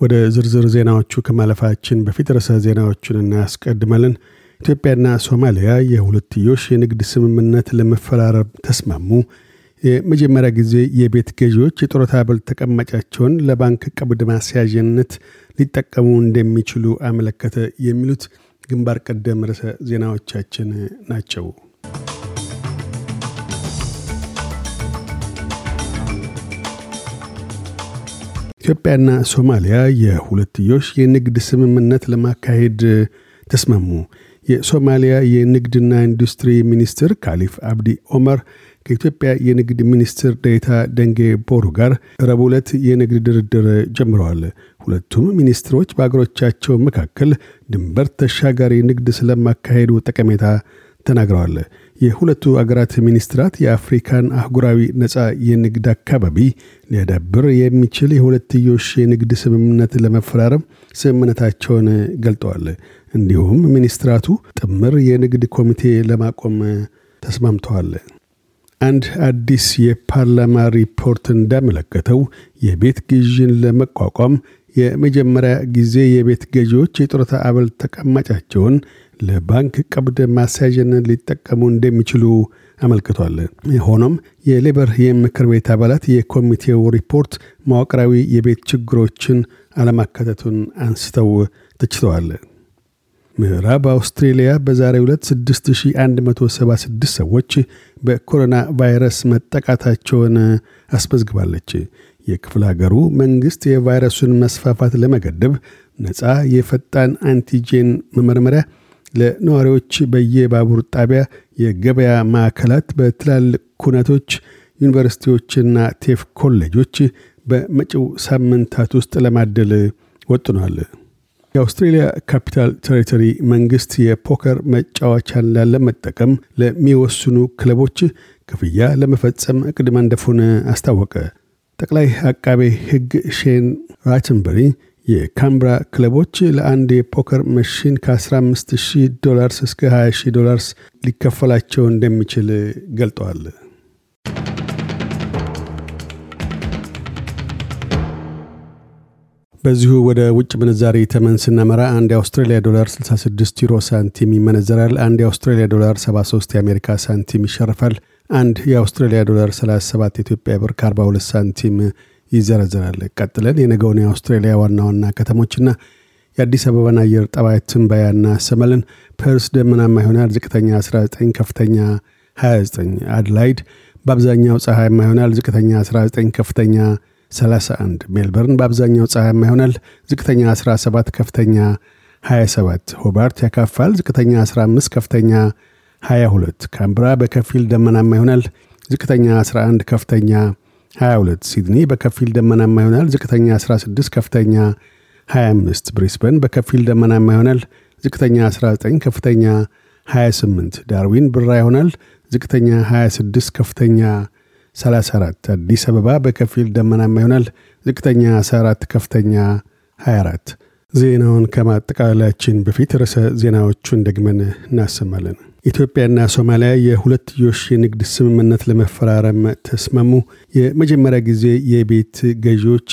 ወደ ዝርዝር ዜናዎቹ ከማለፋችን በፊት ርዕሰ ዜናዎቹን እናያስቀድማለን። ኢትዮጵያና ሶማሊያ የሁለትዮሽ የንግድ ስምምነት ለመፈራረም ተስማሙ። የመጀመሪያ ጊዜ የቤት ገዢዎች የጡረታ አበል ተቀማጫቸውን ለባንክ ቀብድ ማስያዣነት ሊጠቀሙ እንደሚችሉ አመለከተ። የሚሉት ግንባር ቀደም ርዕሰ ዜናዎቻችን ናቸው። ኢትዮጵያና ሶማሊያ የሁለትዮሽ የንግድ ስምምነት ለማካሄድ ተስማሙ። የሶማሊያ የንግድና ኢንዱስትሪ ሚኒስትር ካሊፍ አብዲ ኦመር ከኢትዮጵያ የንግድ ሚኒስትር ዴታ ደንጌ ቦሩ ጋር ረቡዕ ዕለት የንግድ ድርድር ጀምረዋል። ሁለቱም ሚኒስትሮች በአገሮቻቸው መካከል ድንበር ተሻጋሪ ንግድ ስለማካሄዱ ጠቀሜታ ተናግረዋል። የሁለቱ አገራት ሚኒስትራት የአፍሪካን አህጉራዊ ነፃ የንግድ አካባቢ ሊያዳብር የሚችል የሁለትዮሽ የንግድ ስምምነት ለመፈራረም ስምምነታቸውን ገልጠዋል። እንዲሁም ሚኒስትራቱ ጥምር የንግድ ኮሚቴ ለማቆም ተስማምተዋል። አንድ አዲስ የፓርላማ ሪፖርት እንዳመለከተው የቤት ግዥን ለመቋቋም የመጀመሪያ ጊዜ የቤት ገዢዎች የጡረታ አበል ተቀማጫቸውን ለባንክ ቀብድ ማስያዣነት ሊጠቀሙ እንደሚችሉ አመልክቷል። ሆኖም የሌበር የምክር ቤት አባላት የኮሚቴው ሪፖርት መዋቅራዊ የቤት ችግሮችን አለማካተቱን አንስተው ትችተዋል። ምዕራብ አውስትሬልያ በዛሬ ሁለት 6176 ሰዎች በኮሮና ቫይረስ መጠቃታቸውን አስመዝግባለች። የክፍለ ሀገሩ መንግሥት የቫይረሱን መስፋፋት ለመገደብ ነፃ የፈጣን አንቲጄን መመርመሪያ ለነዋሪዎች በየባቡር ጣቢያ፣ የገበያ ማዕከላት፣ በትላልቅ ኩነቶች፣ ዩኒቨርሲቲዎችና TAFE ኮሌጆች በመጪው ሳምንታት ውስጥ ለማደል ወጥኗል። የአውስትሬሊያ ካፒታል ቴሪቶሪ መንግስት የ poker መጫወቻን ላለመጠቀም ለሚወስኑ ክለቦች ክፍያ ለመፈጸም እቅድ መንደፉን አስታወቀ። ጠቅላይ አቃቤ ሕግ ሼን ራትንበሪ የካምብራ ክለቦች ለአንድ የ poker machine ከ15000 ዶላርስ እስከ 20000 ዶላርስ ሊከፈላቸው እንደሚችል ገልጠዋል። በዚሁ ወደ ውጭ ምንዛሪ ተመን ስናመራ አንድ የአውስትራሊያ ዶላር 66 ዩሮ ሳንቲም ይመነዘራል። አንድ የአውስትራሊያ ዶላር 73 የአሜሪካ ሳንቲም ይሸርፋል። አንድ የአውስትራሊያ ዶላር 37 የኢትዮጵያ ብር ከ42 ሳንቲም ይዘረዘራል። ቀጥለን የነገውን የአውስትራሊያ ዋና ዋና ከተሞችና የአዲስ አበባን አየር ጠባይ ትንበያ እናሰማለን። ፐርስ ደመናማ ይሆናል። ዝቅተኛ 19፣ ከፍተኛ 29። አድላይድ በአብዛኛው ፀሐያማ ይሆናል። ዝቅተኛ 19፣ ከፍተኛ 31 ሜልበርን በአብዛኛው ፀሐያማ ይሆናል። ዝቅተኛ 17 ከፍተኛ 27 ሆባርት ያካፋል። ዝቅተኛ 15 ከፍተኛ 22 ካምብራ በከፊል ደመናማ ይሆናል። ዝቅተኛ 11 ከፍተኛ 22 ሲድኒ በከፊል ደመናማ ይሆናል። ዝቅተኛ 16 ከፍተኛ 25 ብሪስበን በከፊል ደመናማ ይሆናል። ዝቅተኛ 19 ከፍተኛ 28 ዳርዊን ብራ ይሆናል። ዝቅተኛ 26 ከፍተኛ 34 አዲስ አበባ በከፊል ደመናማ ይሆናል። ዝቅተኛ 14 ከፍተኛ 24 ዜናውን ከማጠቃላችን በፊት ርዕሰ ዜናዎቹን ደግመን እናሰማለን። ኢትዮጵያና ሶማሊያ የሁለትዮሽ የንግድ ስምምነት ለመፈራረም ተስማሙ። የመጀመሪያ ጊዜ የቤት ገዢዎች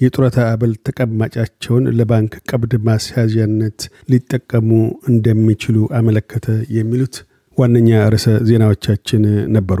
የጡረታ አበል ተቀማጫቸውን ለባንክ ቀብድ ማስያዣነት ሊጠቀሙ እንደሚችሉ አመለከተ። የሚሉት ዋነኛ ርዕሰ ዜናዎቻችን ነበሩ።